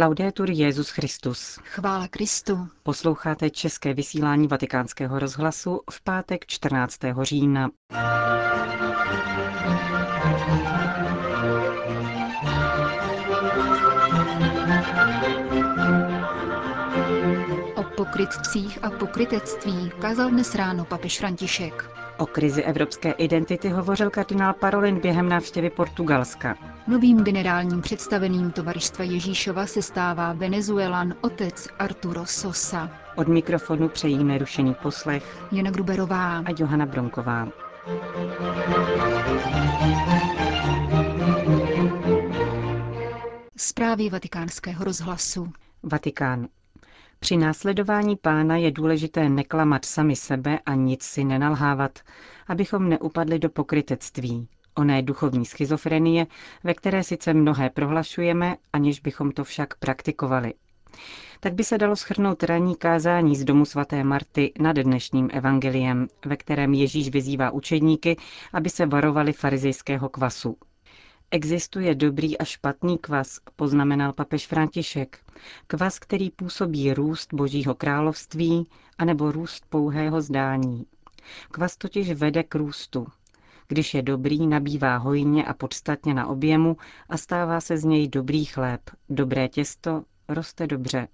Laudetur Jezus Christus. Chvála Kristu. Posloucháte české vysílání Vatikánského rozhlasu v pátek 14. října. O pokrytcích a pokrytectví kázal dnes ráno papež František. O krizi evropské identity hovořil kardinál Parolin během návštěvy Portugalska. Novým generálním představeným tovaristva Ježíšova se stává Venezuelan otec Arturo Sosa. Od mikrofonu přejí nerušený poslech Jana Gruberová. a Johana Bronková. Zprávy vatikánského rozhlasu. Vatikán. Při následování pána je důležité neklamat sami sebe a nic si nenalhávat, abychom neupadli do pokrytectví, oné duchovní schizofrenie, ve které sice mnohé prohlašujeme, aniž bychom to však praktikovali. Tak by se dalo schrnout ranní kázání z domu svaté Marty nad dnešním evangeliem, ve kterém Ježíš vyzývá učedníky, aby se varovali farizejského kvasu. Existuje dobrý a špatný kvas, poznamenal papež František. Kvas, který působí růst Božího království, anebo růst pouhého zdání. Kvas totiž vede k růstu. Když je dobrý, nabývá hojně a podstatně na objemu a stává se z něj dobrý chléb, dobré těsto, roste dobře.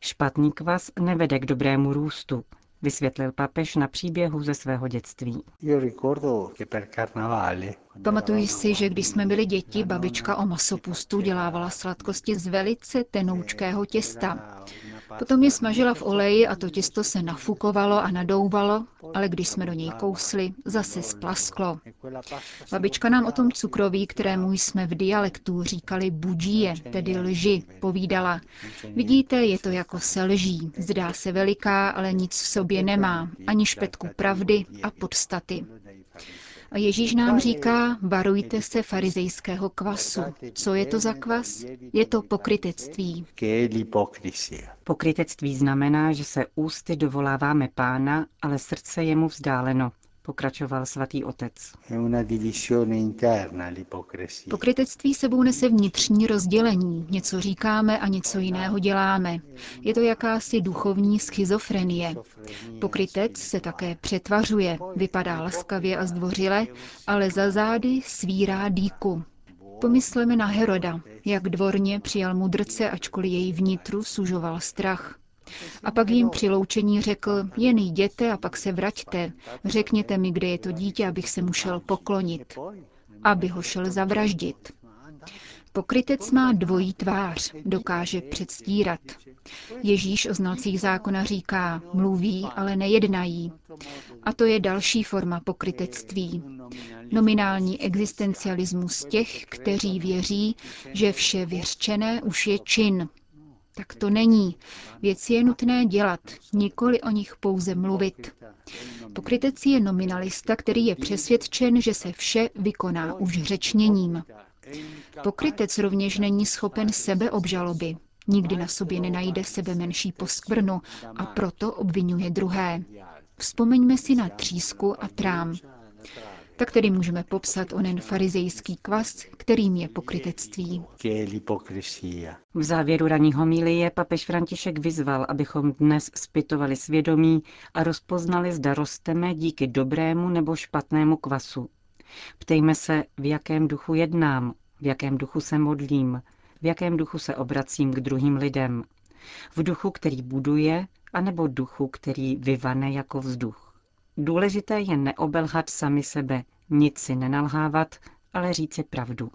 Špatný kvas nevede k dobrému růstu, vysvětlil papež na příběhu ze svého dětství. Pamatuji si, že když jsme byli děti, babička o masopustu dělávala sladkosti z velice tenoučkého těsta. Potom je smažila v oleji a to těsto se nafukovalo a nadouvalo, ale když jsme do něj kousli, zase splasklo. Babička nám o tom cukroví, kterému jsme v dialektu říkali budžíje, tedy lži, povídala. Vidíte, je to jako se lží. Zdá se veliká, ale nic v sobě nemá, ani špetku pravdy a podstaty. A Ježíš nám říká, varujte se farizejského kvasu. Co je to za kvas? Je to pokrytectví. Pokrytectví znamená, že se ústy dovoláváme pána, ale srdce je mu vzdáleno, pokračoval svatý otec. Pokrytectví sebou nese vnitřní rozdělení. Něco říkáme a něco jiného děláme. Je to jakási duchovní schizofrenie. Pokrytec se také přetvařuje, vypadá laskavě a zdvořile, ale za zády svírá díku. Pomysleme na Heroda, jak dvorně přijal mudrce, ačkoliv její vnitru sužoval strach. A pak jim při loučení řekl, jen jděte a pak se vraťte, řekněte mi, kde je to dítě, abych se mu šel poklonit, aby ho šel zavraždit. Pokrytec má dvojí tvář, dokáže předstírat. Ježíš o znalcích zákona říká, mluví, ale nejednají. A to je další forma pokrytectví. Nominální existencialismus těch, kteří věří, že vše vyřčené už je čin. Tak to není. Věci je nutné dělat, nikoli o nich pouze mluvit. Pokrytec je nominalista, který je přesvědčen, že se vše vykoná už řečněním. Pokrytec rovněž není schopen sebeobžaloby. Nikdy na sobě nenajde sebe menší poskvrnu a proto obvinuje druhé. Vzpomeňme si na třísku a trám. Tak tedy můžeme popsat onen farizejský kvas, kterým je pokrytectví. V závěru raní homilie papež František vyzval, abychom dnes zpytovali svědomí a rozpoznali, zda rosteme díky dobrému nebo špatnému kvasu. Ptejme se, v jakém duchu jednám, v jakém duchu se modlím, v jakém duchu se obracím k druhým lidem. V duchu, který buduje, anebo duchu, který vyvane jako vzduch. Důležité je neobelhat sami sebe, nic si nenalhávat, ale říci pravdu.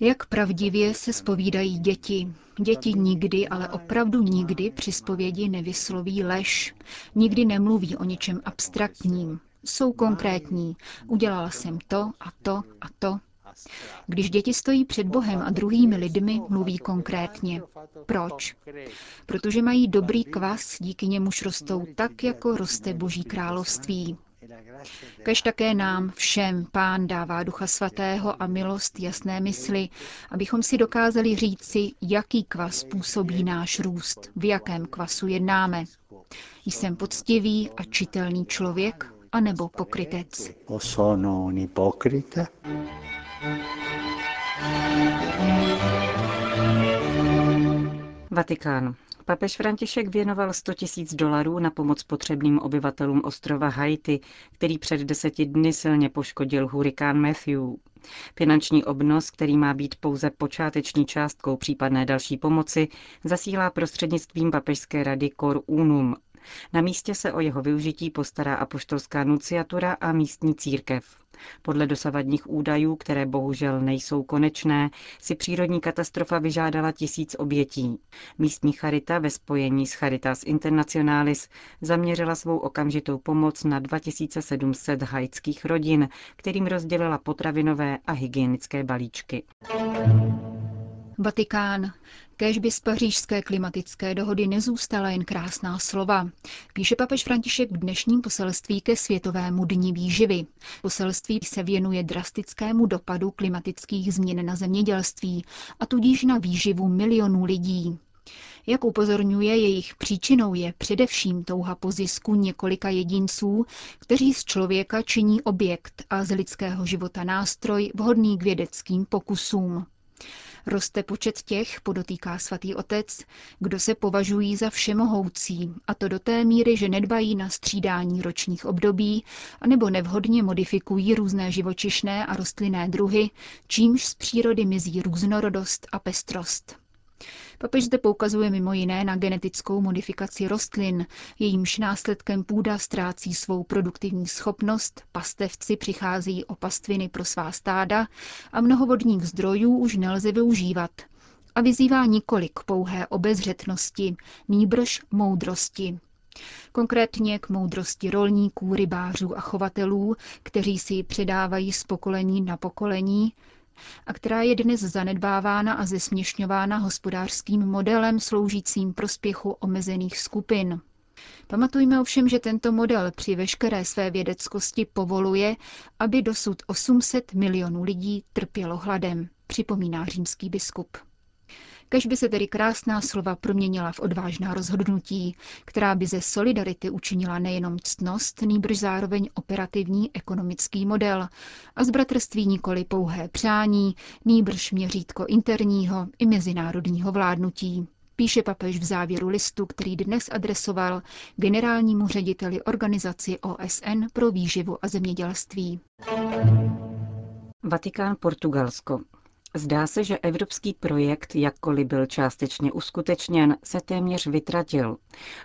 Jak pravdivě se spovídají děti. Děti nikdy, ale opravdu nikdy při spovědi nevysloví lež. Nikdy nemluví o něčem abstraktním. Jsou konkrétní. Udělala jsem to a to a to. Když děti stojí před Bohem a druhými lidmi, mluví konkrétně. Proč? Protože mají dobrý kvas, díky němuž rostou tak, jako roste Boží království. Kež také nám všem pán dává ducha svatého a milost jasné mysli, abychom si dokázali říci, jaký kvas působí náš růst, v jakém kvasu jednáme. Jsem poctivý a čitelný člověk, anebo pokrytec. Vatikán. Papež František věnoval 100 tisíc dolarů na pomoc potřebným obyvatelům ostrova Haiti, který před deseti dny silně poškodil hurikán Matthew. Finanční obnos, který má být pouze počáteční částkou případné další pomoci, zasílá prostřednictvím papežské rady Cor Unum. Na místě se o jeho využití postará apoštolská nunciatura a místní církev. Podle dosavadních údajů, které bohužel nejsou konečné, si přírodní katastrofa vyžádala tisíc obětí. Místní charita ve spojení s Charitas Internationalis zaměřila svou okamžitou pomoc na 2700 haitských rodin, kterým rozdělila potravinové a hygienické balíčky. Vatikán. Kéž by z pařížské klimatické dohody nezůstala jen krásná slova. Píše papež František v dnešním poselství ke Světovému dní výživy. Poselství se věnuje drastickému dopadu klimatických změn na zemědělství a tudíž na výživu milionů lidí. Jak upozorňuje, jejich příčinou je především touha po zisku několika jedinců, kteří z člověka činí objekt a z lidského života nástroj vhodný k vědeckým pokusům. Roste počet těch, podotýká svatý otec, kdo se považují za všemohoucí, a to do té míry, že nedbají na střídání ročních období, anebo nevhodně modifikují různé živočišné a rostlinné druhy, čímž z přírody mizí různorodost a pestrost. Papež zde poukazuje mimo jiné na genetickou modifikaci rostlin, jejímž následkem půda ztrácí svou produktivní schopnost, pastevci přicházejí o pastviny pro svá stáda a mnoho vodních zdrojů už nelze využívat. A vyzývá nikolik pouhé obezřetnosti, nýbrž moudrosti. Konkrétně k moudrosti rolníků, rybářů a chovatelů, kteří si ji předávají z pokolení na pokolení, a která je dnes zanedbávána a zesměšňována hospodářským modelem sloužícím prospěchu omezených skupin. Pamatujme ovšem, že tento model při veškeré své vědeckosti povoluje, aby dosud 800 milionů lidí trpělo hladem, připomíná římský biskup. Kež by se tedy krásná slova proměnila v odvážná rozhodnutí, která by ze solidarity učinila nejenom ctnost, nýbrž zároveň operativní ekonomický model a z bratrství nikoli pouhé přání, nýbrž měřítko interního i mezinárodního vládnutí píše papež v závěru listu, který dnes adresoval generálnímu řediteli organizaci OSN pro výživu a zemědělství. Vatikán Portugalsko. Zdá se, že evropský projekt, jakkoliv byl částečně uskutečněn, se téměř vytratil,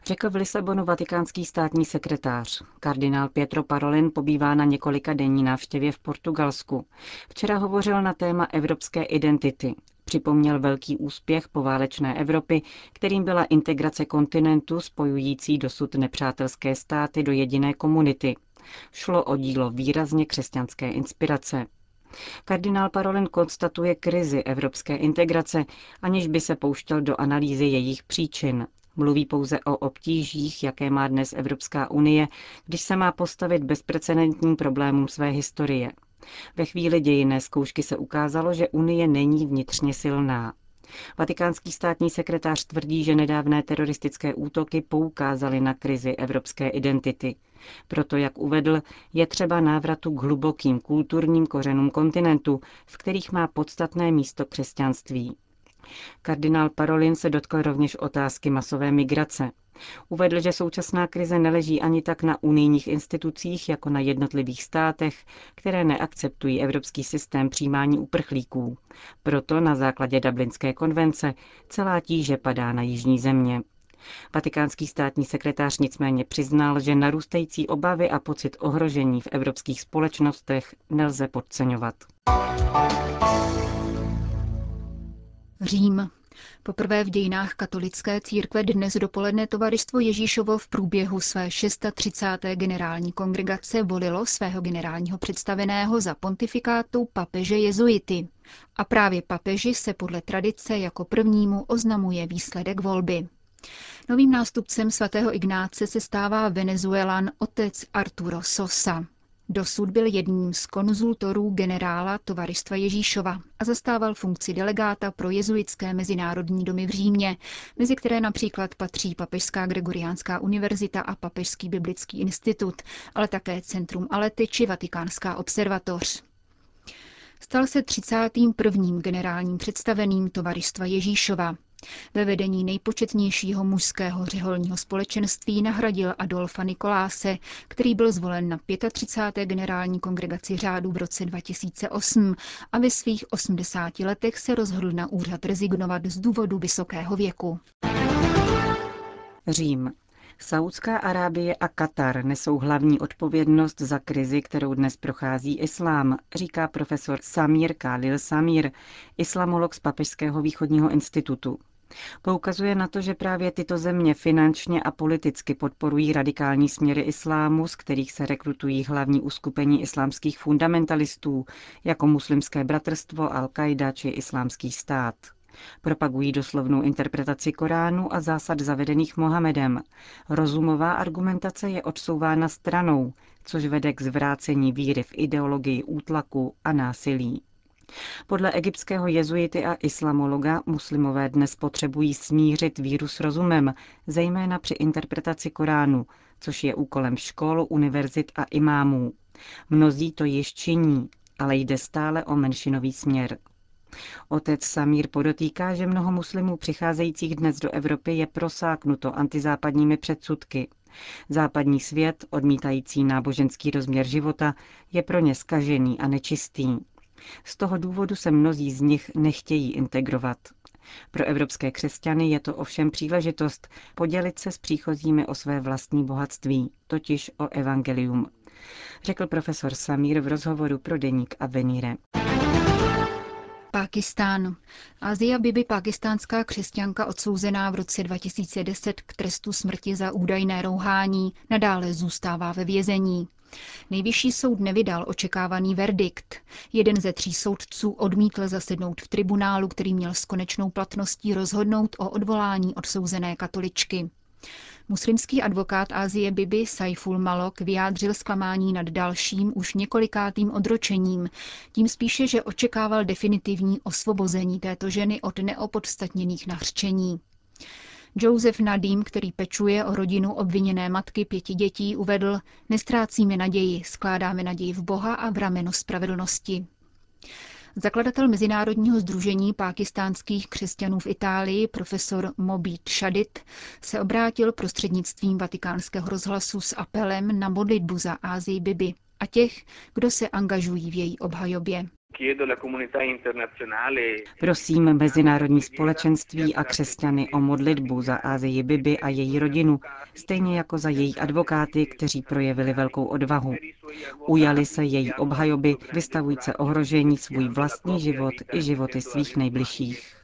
řekl v Lisabonu vatikánský státní sekretář. Kardinál Pietro Parolin pobývá na několika denní návštěvě v Portugalsku. Včera hovořil na téma evropské identity. Připomněl velký úspěch poválečné Evropy, kterým byla integrace kontinentu spojující dosud nepřátelské státy do jediné komunity. Šlo o dílo výrazně křesťanské inspirace. Kardinál Parolin konstatuje krizi evropské integrace, aniž by se pouštěl do analýzy jejich příčin. Mluví pouze o obtížích, jaké má dnes Evropská unie, když se má postavit bezprecedentním problémům své historie. Ve chvíli dějinné zkoušky se ukázalo, že Unie není vnitřně silná. Vatikánský státní sekretář tvrdí, že nedávné teroristické útoky poukázaly na krizi evropské identity. Proto, jak uvedl, je třeba návratu k hlubokým kulturním kořenům kontinentu, v kterých má podstatné místo křesťanství. Kardinál Parolin se dotkl rovněž otázky masové migrace. Uvedl, že současná krize neleží ani tak na unijních institucích, jako na jednotlivých státech, které neakceptují evropský systém přijímání uprchlíků. Proto na základě Dublinské konvence celá tíže padá na jižní země. Vatikánský státní sekretář nicméně přiznal, že narůstající obavy a pocit ohrožení v evropských společnostech nelze podceňovat. Řím. Poprvé v dějinách katolické církve dnes dopoledne tovaristvo Ježíšovo v průběhu své 630. generální kongregace volilo svého generálního představeného za pontifikátu papeže jezuity. A právě papeži se podle tradice jako prvnímu oznamuje výsledek volby. Novým nástupcem svatého Ignáce se stává Venezuelan otec Arturo Sosa. Dosud byl jedním z konzultorů generála Tovaristva Ježíšova a zastával funkci delegáta pro jezuitské mezinárodní domy v Římě, mezi které například patří Papežská Gregoriánská univerzita a Papežský biblický institut, ale také Centrum Alety či Vatikánská observatoř. Stal se 31. generálním představeným Tovaristva Ježíšova. Ve vedení nejpočetnějšího mužského řeholního společenství nahradil Adolfa Nikoláse, který byl zvolen na 35. generální kongregaci řádu v roce 2008 a ve svých 80 letech se rozhodl na úřad rezignovat z důvodu vysokého věku. Řím. Saudská Arábie a Katar nesou hlavní odpovědnost za krizi, kterou dnes prochází islám, říká profesor Samir Khalil Samir, islamolog z Papežského východního institutu. Poukazuje na to, že právě tyto země finančně a politicky podporují radikální směry islámu, z kterých se rekrutují hlavní uskupení islámských fundamentalistů, jako muslimské bratrstvo, Al-Qaida či islámský stát. Propagují doslovnou interpretaci Koránu a zásad zavedených Mohamedem. Rozumová argumentace je odsouvána stranou, což vede k zvrácení víry v ideologii útlaku a násilí. Podle egyptského jezuity a islamologa muslimové dnes potřebují smířit víru s rozumem, zejména při interpretaci Koránu, což je úkolem škol, univerzit a imámů. Mnozí to již činí, ale jde stále o menšinový směr. Otec Samír podotýká, že mnoho muslimů přicházejících dnes do Evropy je prosáknuto antizápadními předsudky. Západní svět, odmítající náboženský rozměr života, je pro ně skažený a nečistý. Z toho důvodu se mnozí z nich nechtějí integrovat. Pro evropské křesťany je to ovšem příležitost podělit se s příchozími o své vlastní bohatství, totiž o evangelium, řekl profesor Samír v rozhovoru pro deník Avenire. Pákistán. Azia Bibi, pakistánská křesťanka odsouzená v roce 2010 k trestu smrti za údajné rouhání, nadále zůstává ve vězení. Nejvyšší soud nevydal očekávaný verdikt. Jeden ze tří soudců odmítl zasednout v tribunálu, který měl s konečnou platností rozhodnout o odvolání odsouzené katoličky. Muslimský advokát Asie Bibi Saiful Malok vyjádřil zklamání nad dalším už několikátým odročením, tím spíše, že očekával definitivní osvobození této ženy od neopodstatněných nařčení. Joseph Nadim, který pečuje o rodinu obviněné matky pěti dětí, uvedl, nestrácíme naději, skládáme naději v Boha a v rameno spravedlnosti. Zakladatel Mezinárodního združení pákistánských křesťanů v Itálii, profesor Mobit Shadid, se obrátil prostřednictvím vatikánského rozhlasu s apelem na modlitbu za Ázii Bibi a těch, kdo se angažují v její obhajobě. Prosím mezinárodní společenství a křesťany o modlitbu za Ázii Bibi a její rodinu, stejně jako za její advokáty, kteří projevili velkou odvahu. Ujali se její obhajoby, vystavují se ohrožení svůj vlastní život i životy svých nejbližších.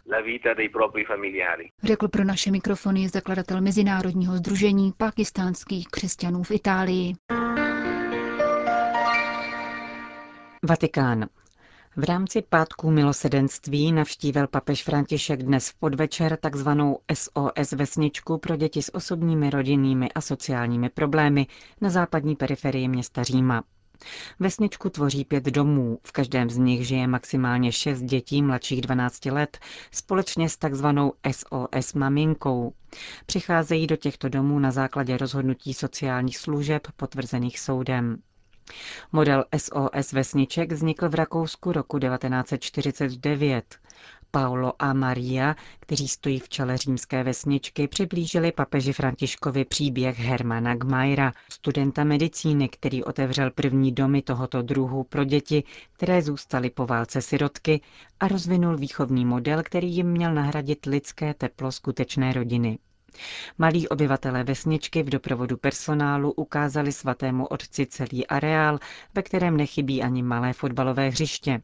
Řekl pro naše mikrofony zakladatel Mezinárodního združení pakistánských křesťanů v Itálii. Vatikán. V rámci pátků milosedenství navštívil papež František dnes v podvečer takzvanou SOS vesničku pro děti s osobními, rodinnými a sociálními problémy na západní periferii města Říma. Vesničku tvoří pět domů, v každém z nich žije maximálně šest dětí mladších 12 let společně s takzvanou SOS maminkou. Přicházejí do těchto domů na základě rozhodnutí sociálních služeb potvrzených soudem. Model SOS vesniček vznikl v Rakousku roku 1949. Paulo a Maria, kteří stojí v čele římské vesničky, přiblížili papeži Františkovi příběh Hermana Gmajra, studenta medicíny, který otevřel první domy tohoto druhu pro děti, které zůstaly po válce sirotky a rozvinul výchovný model, který jim měl nahradit lidské teplo skutečné rodiny. Malí obyvatelé vesničky v doprovodu personálu ukázali svatému otci celý areál, ve kterém nechybí ani malé fotbalové hřiště.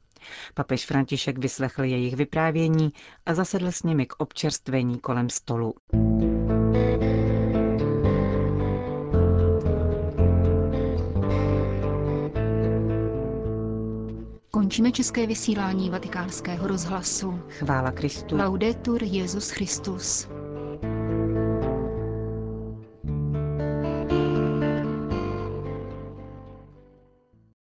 Papež František vyslechl jejich vyprávění a zasedl s nimi k občerstvení kolem stolu. Končíme české vysílání vatikánského rozhlasu. Chvála Kristu. Laudetur Jezus Christus.